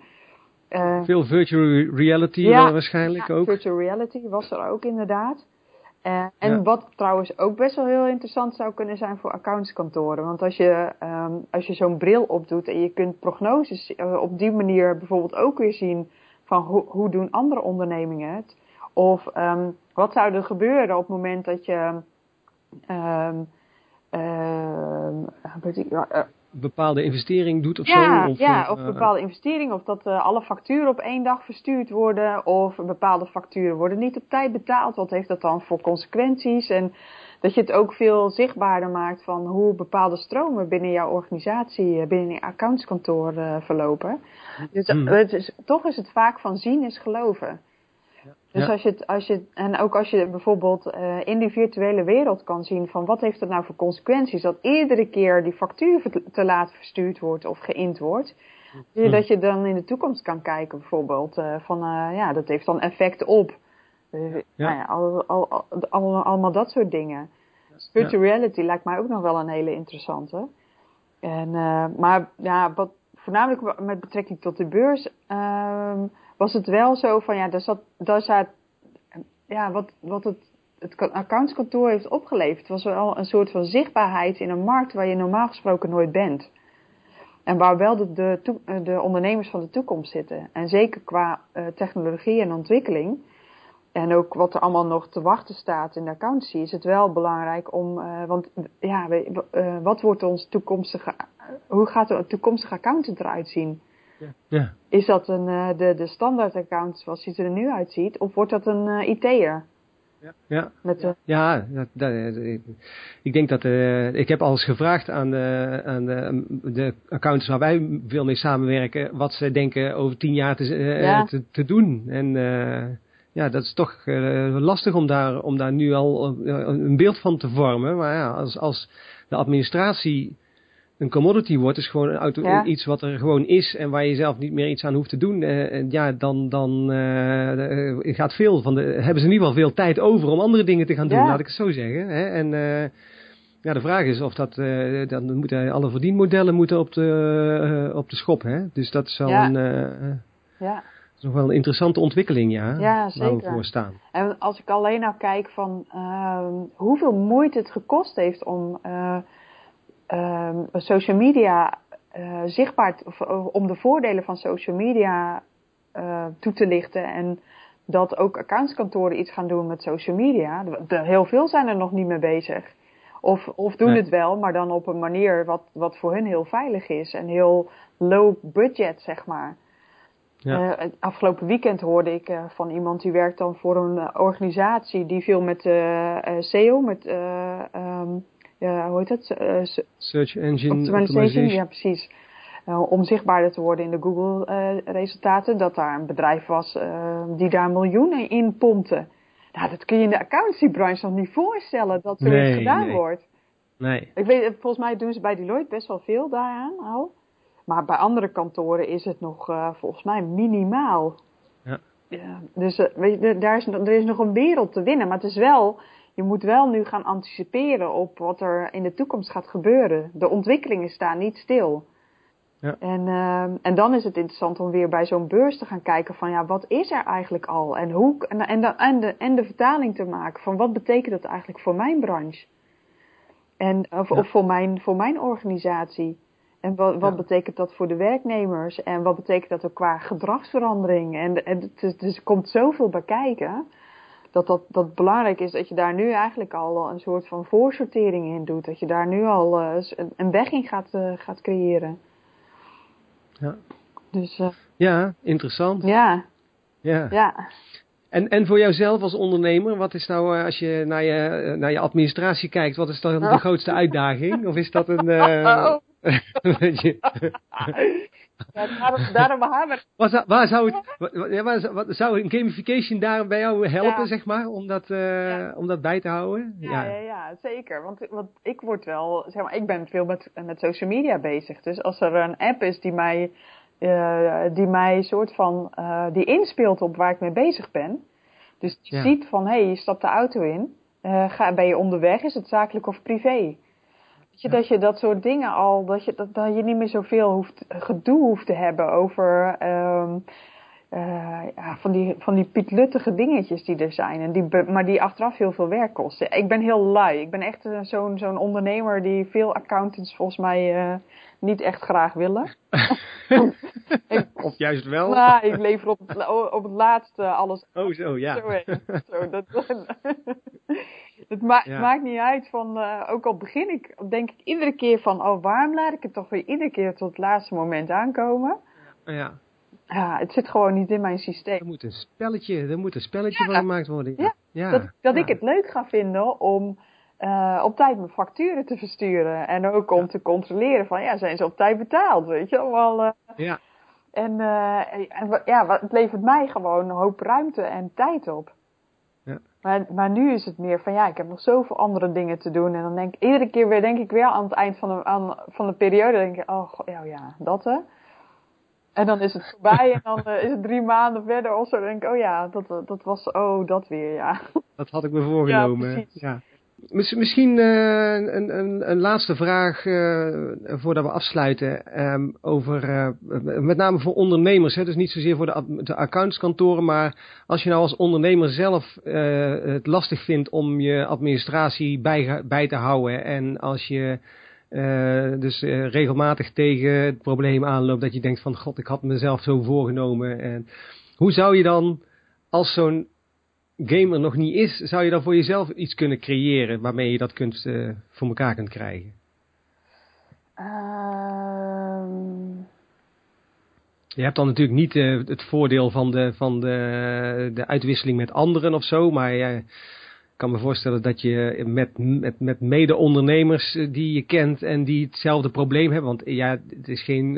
Uh, veel virtual reality ja, waarschijnlijk ja, ook. virtual reality was er ook inderdaad. En ja. wat trouwens ook best wel heel interessant zou kunnen zijn voor accountskantoren. Want als je, um, als je zo'n bril opdoet en je kunt prognoses op die manier bijvoorbeeld ook weer zien van ho hoe doen andere ondernemingen het. Of um, wat zou er gebeuren op het moment dat je um, uh, bepaalde investering doet of ja, zo? Of, ja, of uh, bepaalde investering. Of dat uh, alle facturen op één dag verstuurd worden. Of bepaalde facturen worden niet op tijd betaald. Wat heeft dat dan voor consequenties? En dat je het ook veel zichtbaarder maakt van hoe bepaalde stromen binnen jouw organisatie, binnen je accountskantoor verlopen. Dus mm. het is, toch is het vaak van zien is geloven. Dus ja. als je het, als je, en ook als je bijvoorbeeld uh, in die virtuele wereld kan zien van wat heeft het nou voor consequenties dat iedere keer die factuur te laat verstuurd wordt of geïnd wordt. Hm. Dat je dan in de toekomst kan kijken bijvoorbeeld uh, van uh, ja, dat heeft dan effect op. Ja. Nou ja, al, al, al, allemaal dat soort dingen. Virtual reality lijkt mij ook nog wel een hele interessante. En, maar ja, wat voornamelijk met betrekking tot de beurs ehm, was het wel zo van ja, daar zat, daar zat ja, wat, wat het, het accountskantoor heeft opgeleverd, was wel een soort van zichtbaarheid in een markt waar je normaal gesproken nooit bent. En waar wel de, de, de, ondernemers van de toekomst zitten. En zeker qua uh, technologie en ontwikkeling. En ook wat er allemaal nog te wachten staat in de accountancy, is het wel belangrijk om. Uh, want ja, uh, wat wordt ons toekomstige. Hoe gaat de toekomstige accountant eruit zien? Ja. ja. Is dat een, de, de standaard account zoals hij er nu uitziet? Of wordt dat een IT'er? Ja, ja. Met de... ja dat, dat, ik denk dat uh, ik heb al eens gevraagd aan, de, aan de, de accountants waar wij veel mee samenwerken, wat ze denken over tien jaar te, uh, te, te, doen. En uh, ja, dat is toch lastig om daar, om daar nu al een beeld van te vormen. Maar ja, als, als de administratie een commodity wordt, is gewoon een auto, iets wat er gewoon is en waar je zelf niet meer iets aan hoeft te doen. Uh, ja, dan, dan uh, gaat veel van de, hebben ze in ieder geval veel tijd over om andere dingen te gaan doen, laat ik het zo zeggen. Hè? En uh, ja, de vraag is of dat, dan moeten alle verdienmodellen moeten op de, op de schop. Hè? Dus dat is wel ja. een, ja. is nog wel een interessante ontwikkeling, ja, ja zeker. waar we voor staan. En als ik alleen nou kijk van ehm, hoeveel moeite het gekost heeft om um, social media uh, zichtbaar, of, om de voordelen van social media uh, toe te lichten en dat ook accountskantoren iets gaan doen met social media. Heel veel zijn er nog niet mee bezig. Of, of doen het wel, maar dan op een manier wat, wat voor hun heel veilig is en heel low budget, zeg maar. Ja. Uh, afgelopen weekend hoorde ik uh, van iemand die werkt dan voor een organisatie die veel met SEO, met um, ja, hoe heet het? Uh, Search Engine Optimization. Ja, precies. Uh, om zichtbaarder te worden in de Google-resultaten. Uh, dat daar een bedrijf was die daar miljoenen in pompte. Nou, dat kun je in de accountancy-branche nog niet voorstellen dat zoiets nee, gedaan nee. wordt. Nee. Ik weet, volgens mij doen ze bij Deloitte best wel veel daaraan al. Maar bij andere kantoren is het nog volgens mij minimaal. Ja. ja dus weet je, daar is, er is nog een wereld te winnen. Maar het is wel je moet wel nu gaan anticiperen op wat er in de toekomst gaat gebeuren. De ontwikkelingen staan niet stil. Ja. En, uh, en dan is het interessant om weer bij zo'n beurs te gaan kijken van ja, wat is er eigenlijk al? En, hoe, en, en, de, en, de, en de vertaling te maken van wat betekent dat eigenlijk voor mijn branche? En, of, ja. of voor, mijn, voor mijn organisatie? En wat, wat ja. betekent dat voor de werknemers? En wat betekent dat ook qua gedragsverandering? En, en het, dus er komt zoveel bij kijken dat, dat, dat belangrijk is dat je daar nu eigenlijk al een soort van voorsortering in doet. Dat je daar nu al uh, een weg in gaat, uh, gaat creëren. Ja. Dus, uh, ja, interessant. Ja. Ja. ja. En, en voor jouzelf als ondernemer, wat is nou, als je naar je, naar je administratie kijkt, wat is dan de grootste uitdaging? Of is dat een... Uh, [LAUGHS] [LAUGHS] [LAUGHS] Ja, daarom, daarom hamer. Waar, waar, zou het, waar, waar, wat, zou een gamification daar bij jou helpen, ja. zeg maar, om dat, uh, ja. om dat bij te houden? Ja, ja. ja, zeker. Want, want ik word wel, zeg maar, ik ben veel met, met social media bezig. Dus als er een app is die mij, uh, die mij soort van, uh, die inspeelt op waar ik mee bezig ben. Dus je ziet van, hé, hey, je stapt de auto in. ga, ben je onderweg? Is het zakelijk of privé? Je, dat je dat soort dingen al, dat je, dat, dat je niet meer zoveel hoeft, gedoe hoeft te hebben over um, uh, ja, van, die, van die pietluttige dingetjes die er zijn. En die, maar die achteraf heel veel werk kosten. Ik ben heel lui. Ik ben echt zo'n zo'n ondernemer die veel accountants volgens mij uh, niet echt graag willen. [LAUGHS] ik, of juist wel? Nou, ik lever op het, op het laatste alles. Oh, zo, ja. Zo, zo dat, [LAUGHS] het ma ja. maakt niet uit van, uh, ook al begin ik, denk ik iedere keer van, oh waarom laat ik het toch weer iedere keer tot het laatste moment aankomen? Ja. Ja, het zit gewoon niet in mijn systeem. Er moet een spelletje, er moet een spelletje ja. van gemaakt worden. Ja, ja. dat, dat ik het leuk ga vinden om uh, op tijd mijn facturen te versturen. En ook om te controleren van, ja, zijn ze op tijd betaald, weet je wel. Uh, ja. En, uh, en ja, het levert mij gewoon een hoop ruimte en tijd op. Ja. Maar, maar nu is het meer van ja, ik heb nog zoveel andere dingen te doen. En dan denk ik iedere keer weer, denk ik weer aan het eind van de, aan, van de periode, denk ik, oh ja, ja dat hè. En dan is het voorbij en dan uh, is het drie maanden verder of zo. Dan denk ik, oh ja, dat, dat was, oh, dat weer, ja. Dat had ik me voorgenomen. Ja, ja. Misschien uh, een, een, een, laatste vraag uh, voordat we afsluiten. Um, over, uh, met name voor ondernemers. Hè? Dus niet zozeer voor de, de accountskantoren. Maar als je nou als ondernemer zelf het lastig vindt om je administratie bij, bij te houden. En als je dus regelmatig tegen het probleem aanloopt dat je denkt van god, ik had mezelf zo voorgenomen. En hoe zou je dan, als zo'n game er nog niet is, zou je dan voor jezelf iets kunnen creëren waarmee je dat kunt, voor elkaar kunt krijgen? Ehm. Je hebt dan natuurlijk niet het voordeel van, de, van de, de uitwisseling met anderen of zo, maar je kan me voorstellen dat je met, met, met mede-ondernemers die je kent en die hetzelfde probleem hebben, want ja, het is geen...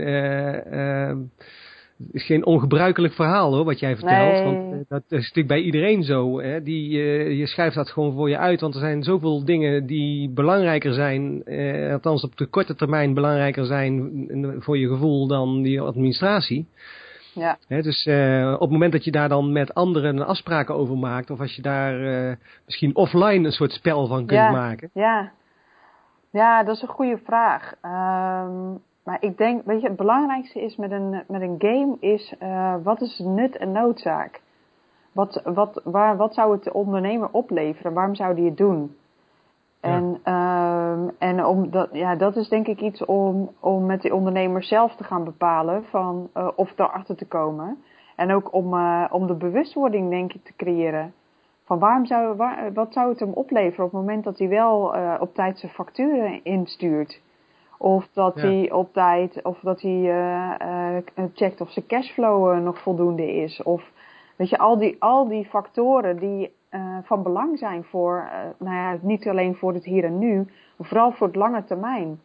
Is geen ongebruikelijk verhaal hoor, wat jij vertelt. Want eh, dat is natuurlijk bij iedereen zo. Hè? Die, uh, je schrijft dat gewoon voor je uit. Want er zijn zoveel dingen die belangrijker zijn. Uh, althans op de korte termijn belangrijker zijn voor je gevoel dan die administratie. Ja. Hè, dus op het moment dat je daar dan met anderen afspraken over maakt. Of als je daar misschien offline een soort spel van kunt maken. Ja. ja, dat is een goede vraag. Um maar ik denk, weet je, het belangrijkste is met een, met een game is, uh, wat is nut en noodzaak? Wat, wat, waar, wat zou het de ondernemer opleveren? Waarom zou die het doen? En, uh, en om dat, ja, dat is denk ik iets om, om met die ondernemer zelf te gaan bepalen van, uh, of erachter te komen. En ook om, uh, om de bewustwording denk ik te creëren. Van waarom zou, waar, wat zou het hem opleveren op het moment dat hij wel op tijd zijn facturen instuurt? Of dat hij op tijd, of dat hij uh, uh, checkt of zijn cashflow uh, nog voldoende is. Of weet je, al die, al die factoren die van belang zijn voor, nou ja, niet alleen voor het hier en nu, maar vooral voor het lange termijn.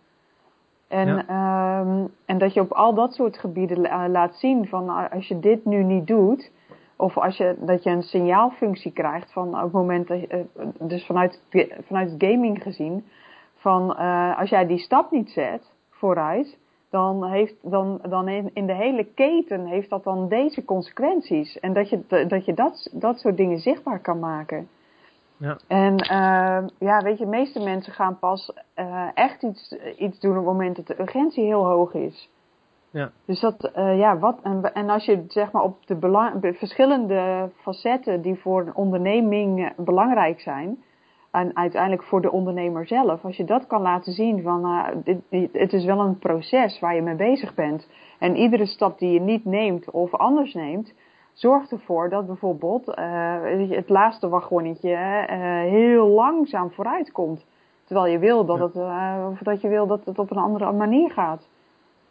En, ja. um, en dat je op al dat soort gebieden laat zien van als je dit nu niet doet, of als je, dat je een signaalfunctie krijgt van op het moment dat je, dus vanuit, vanuit het gaming gezien, van uh, als jij die stap niet zet vooruit, dan heeft dan, dan in, in de hele keten heeft dat dan deze consequenties. En dat je, dat, je dat, dat soort dingen zichtbaar kan maken. Ja. En uh, ja, weet je, de meeste mensen gaan pas uh, echt iets, iets doen op het moment dat de urgentie heel hoog is. Ja. Dus dat, uh, ja, wat, en, en als je zeg maar op de belang, verschillende facetten die voor een onderneming belangrijk zijn, en uiteindelijk voor de ondernemer zelf, als je dat kan laten zien van uh, dit, het is wel een proces waar je mee bezig bent. En iedere stap die je niet neemt of anders neemt, zorgt ervoor dat bijvoorbeeld uh, het laatste wagonnetje uh, heel langzaam vooruit komt. Terwijl je wil dat, het, of dat je wil dat het op een andere manier gaat.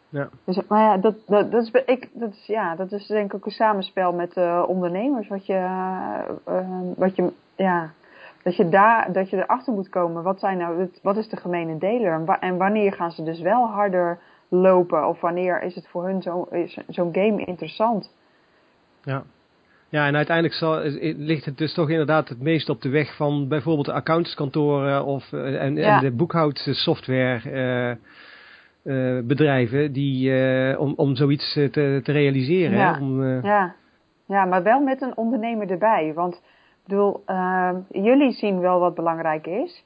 Ja. Dus, maar ja, dat, dat, dat, is, ik, dat, is, ja, dat is denk ik ook een samenspel met ondernemers. Wat je, wat je ja, dat je, daar, dat je erachter moet komen, wat, zijn nou, wat is de gemene deler? En wanneer gaan ze dus wel harder lopen? Of wanneer is het voor hun zo'n game interessant? Ja. Ja, en uiteindelijk zal, ligt het dus toch inderdaad het meest op de weg van bijvoorbeeld de accountantskantoren of, eh, en, en de boekhoudsoftware uh, uh, bedrijven die, uh, om, om zoiets te, te realiseren. Ja. Hè? Om, ja. ja, maar wel met een ondernemer erbij. Want bedoel, uh, jullie zien wel wat belangrijk is.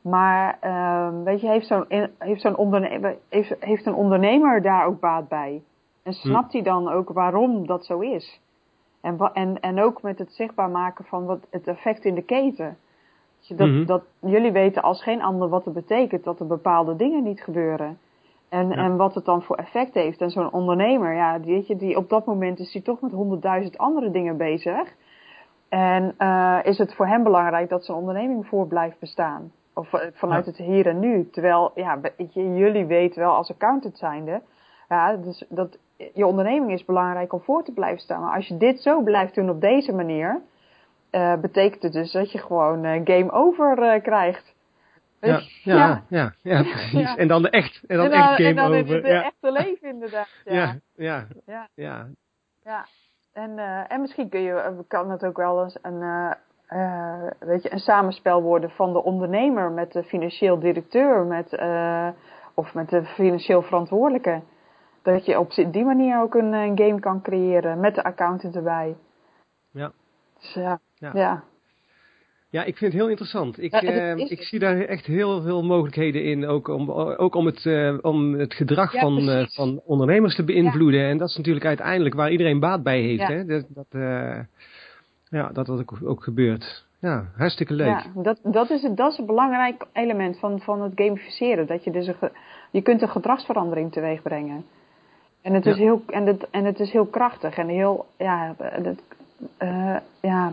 Maar uh, weet je, heeft zo'n heeft zo'n ondernemer, heeft, heeft een ondernemer daar ook baat bij? En snapt hm. hij dan ook waarom dat zo is? En, en, en ook met het zichtbaar maken van wat het effect in de keten. Dat, mm -hmm. dat jullie weten als geen ander wat het betekent dat er bepaalde dingen niet gebeuren. En, ja. en wat het dan voor effect heeft. En zo'n ondernemer, ja, die, weet je, die op dat moment is hij toch met honderdduizend andere dingen bezig. En uh, is het voor hem belangrijk dat zijn onderneming voor blijft bestaan? Of uh, vanuit het hier en nu. Terwijl, ja, jullie weten wel als accountant zijnde, ja, dus dat je onderneming is belangrijk om voor te blijven staan. Maar als je dit zo blijft doen op deze manier, uh, betekent het dus dat je gewoon game over krijgt. Ja, ja, ja, ja, ja precies. En dan de echt, en dan, en dan echt game en dan over. En dan het echte leven inderdaad. Ja, ja, ja. ja. En, uh, en misschien kun je, kan het ook wel eens een, uh, weet je, een samenspel worden van de ondernemer met de financieel directeur met, of met de financieel verantwoordelijke. Dat je op die manier ook een, een game kan creëren met de accountant erbij. Ja. Dus, ja. ja. Ja. Ik vind het heel interessant. Ik, ja, uh, ik zie daar echt heel veel mogelijkheden in, ook om, ook om, het, uh, om het gedrag ja, van, uh, van ondernemers te beïnvloeden. Ja. En dat is natuurlijk uiteindelijk waar iedereen baat bij heeft. Hè? Dat, dat, ja, dat dat ook, ook gebeurt. ja, hartstikke leuk. Ja, dat, dat, is het, dat is een belangrijk element van, van het gamificeren. Dat je dus een, je kunt een gedragsverandering teweeg brengen. En het, is heel, en, het, en het is heel krachtig en heel, ja, het, uh, ja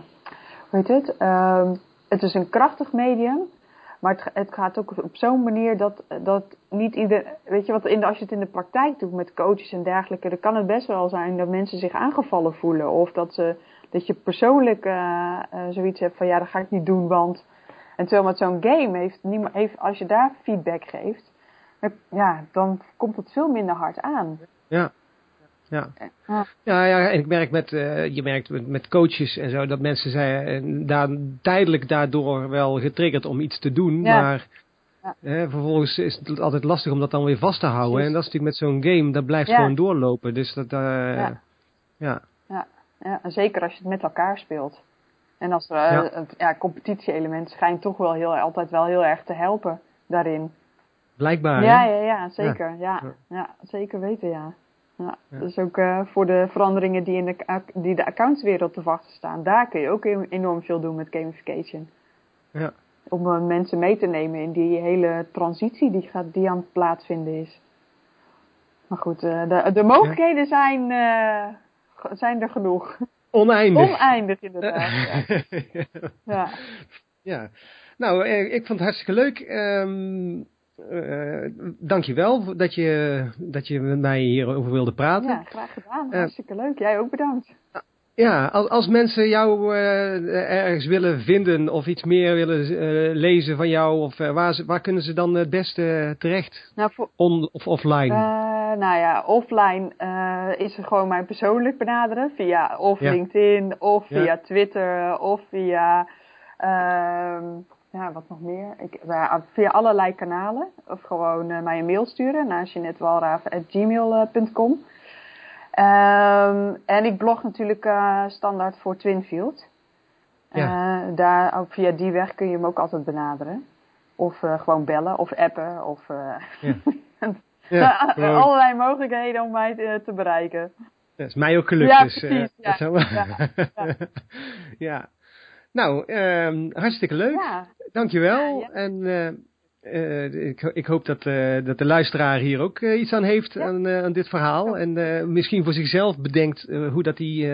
hoe heet het? Uh, het is een krachtig medium, maar het, het gaat ook op zo'n manier dat, dat niet ieder, weet je wat, in als je het in de praktijk doet met coaches en dergelijke, dan kan het best wel zijn dat mensen zich aangevallen voelen of dat ze dat je persoonlijk uh, uh, zoiets hebt van ja, dat ga ik niet doen, want. En terwijl met zo'n game heeft, niemand, heeft, als je daar feedback geeft, ja, dan komt het veel minder hard aan. Ja. Ja. Ja, ja, en ik merk met, uh, je merkt met, met, coaches en zo, dat mensen zijn daar, tijdelijk daardoor wel getriggerd om iets te doen, ja. maar ja. vervolgens is het altijd lastig om dat dan weer vast te houden. En dat is natuurlijk met zo'n game, dat blijft gewoon doorlopen. Dus dat, uh, ja. ja. Ja, zeker als je het met elkaar speelt. En als er uh, ja. een ja, competitie-element schijnt toch wel heel, altijd wel heel erg te helpen daarin. Blijkbaar. Ja, ja, ja, zeker. Ja. Ja. zeker weten, ja. Ja. Dus ook uh, voor de veranderingen die in de, die de accountswereld te wachten staan, daar kun je ook enorm veel doen met gamification. Ja. Om uh, mensen mee te nemen in die hele transitie die, gaat, die aan het plaatsvinden is. Maar goed, de, de mogelijkheden zijn zijn er genoeg. Oneindig. Oneindig, [LAUGHS] inderdaad. ja. ja. ja. Nou, eh, ik vond het hartstikke leuk. Um, uh, dankjewel dat je, dat je met mij hierover wilde praten. Ja, graag gedaan. Hartstikke leuk. Jij ook bedankt. Ja, als, als mensen jou uh, ergens willen vinden of iets meer willen lezen van jou, of, waar, waar kunnen ze dan het beste terecht? Nou, voor, On, of offline? nou ja, offline is er gewoon mij persoonlijk benaderen via of LinkedIn, of via Twitter, of via, ehm, ja, wat nog meer? Ik, via allerlei kanalen. Of gewoon mij een mail sturen naar jeanettewalraven.gmail.com. Um, en ik blog natuurlijk uh, standaard voor Twinfield. Ja. Uh, daar, ook via die weg kun je hem ook altijd benaderen. Of gewoon bellen of appen. Of, ja. [LAUGHS] ja, [LAUGHS] allerlei mogelijkheden om mij te, te, bereiken. Dat is mij ook gelukt. Ja, dus, precies. ja. [LAUGHS] ja. Nou, um, hartstikke leuk. Ja. Dankjewel. En uh, ik, ik, hoop dat, uh, dat de luisteraar hier ook uh, iets aan heeft aan, aan, dit verhaal. En misschien voor zichzelf bedenkt hoe dat hij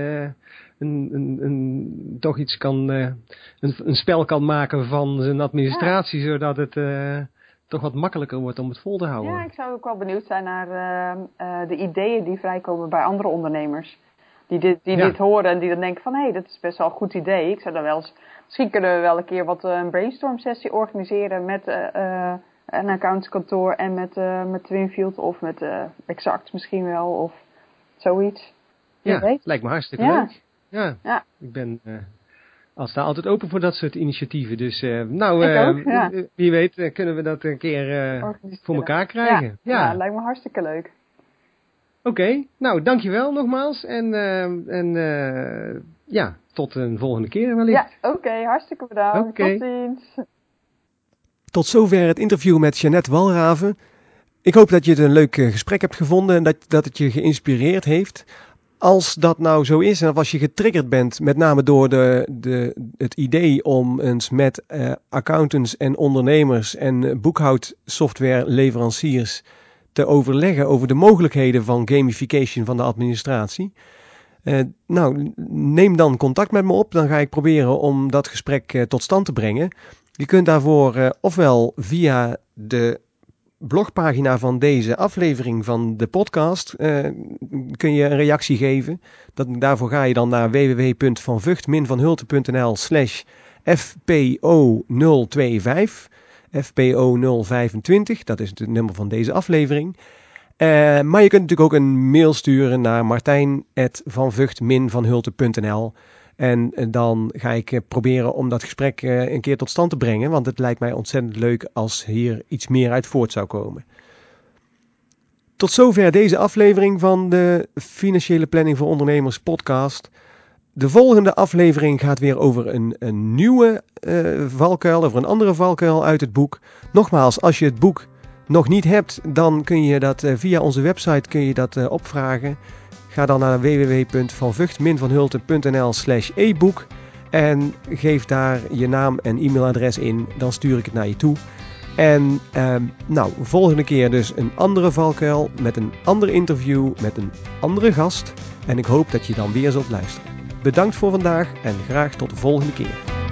een, een, een, toch iets kan, een, een, spel kan maken van zijn administratie, ja. zodat het toch wat makkelijker wordt om het vol te houden. Ja, ik zou ook wel benieuwd zijn naar de ideeën die vrijkomen bij andere ondernemers. Die, dit, die dit horen en die dan denken van hé, hey, dat is best wel een goed idee. Ik zou dan wel eens Misschien kunnen we wel een keer wat eh, een brainstorm sessie organiseren met uh, een accountskantoor en met, uh, met Twinfield of met Exact misschien wel of zoiets. Ja, weet. lijkt me hartstikke leuk. Ja, ja. ik ben als daar altijd open voor dat soort initiatieven. Dus nou, ook, ja. wie weet kunnen we dat een keer voor elkaar krijgen. Ja, ja. lijkt me hartstikke leuk. Oké, nou dankjewel nogmaals en, en ja, tot een volgende keer wellicht. Ja, oké. hartstikke bedankt. Tot ziens. Tot zover het interview met Jeannette Walraven. Ik hoop dat je het een leuk eh, gesprek hebt gevonden en dat, dat het je geïnspireerd heeft. Als dat nou zo is en als je getriggerd bent, met name door de, de, het idee om eens met uh, accountants en ondernemers en boekhoudsoftware leveranciers te overleggen over de mogelijkheden van gamification van de administratie, uh, nou, neem dan contact met me op. Dan ga ik proberen om dat gesprek uh, tot stand te brengen. Je kunt daarvoor uh, ofwel via de blogpagina van deze aflevering van de podcast kun je een reactie geven. Dat, daarvoor ga je dan naar www.vanvucht-vanhulte.nl slash fpo025 fpo025, dat is het nummer van deze aflevering. Uh, maar je kunt natuurlijk ook een mail sturen naar martijn.vanvucht-vanhulte.nl en eh, dan ga ik eh, proberen om dat gesprek een keer tot stand te brengen, want het lijkt mij ontzettend leuk als hier iets meer uit voort zou komen. Tot zover deze aflevering van de Financiële Planning voor Ondernemers podcast. De volgende aflevering gaat weer over een, een nieuwe uh, valkuil, over een andere valkuil uit het boek. Nogmaals, als je het boek nog niet hebt, dan kun je dat uh, via onze website kun je dat uh, opvragen. Ga dan naar www.vanvucht-vanhulte.nl slash e-book En geef daar je naam en e-mailadres in. Dan stuur ik het naar je toe. En ehm, nou, volgende keer dus een andere valkuil met een ander interview met een andere gast. En ik hoop dat je dan weer zult luisteren. Bedankt voor vandaag en graag tot de volgende keer.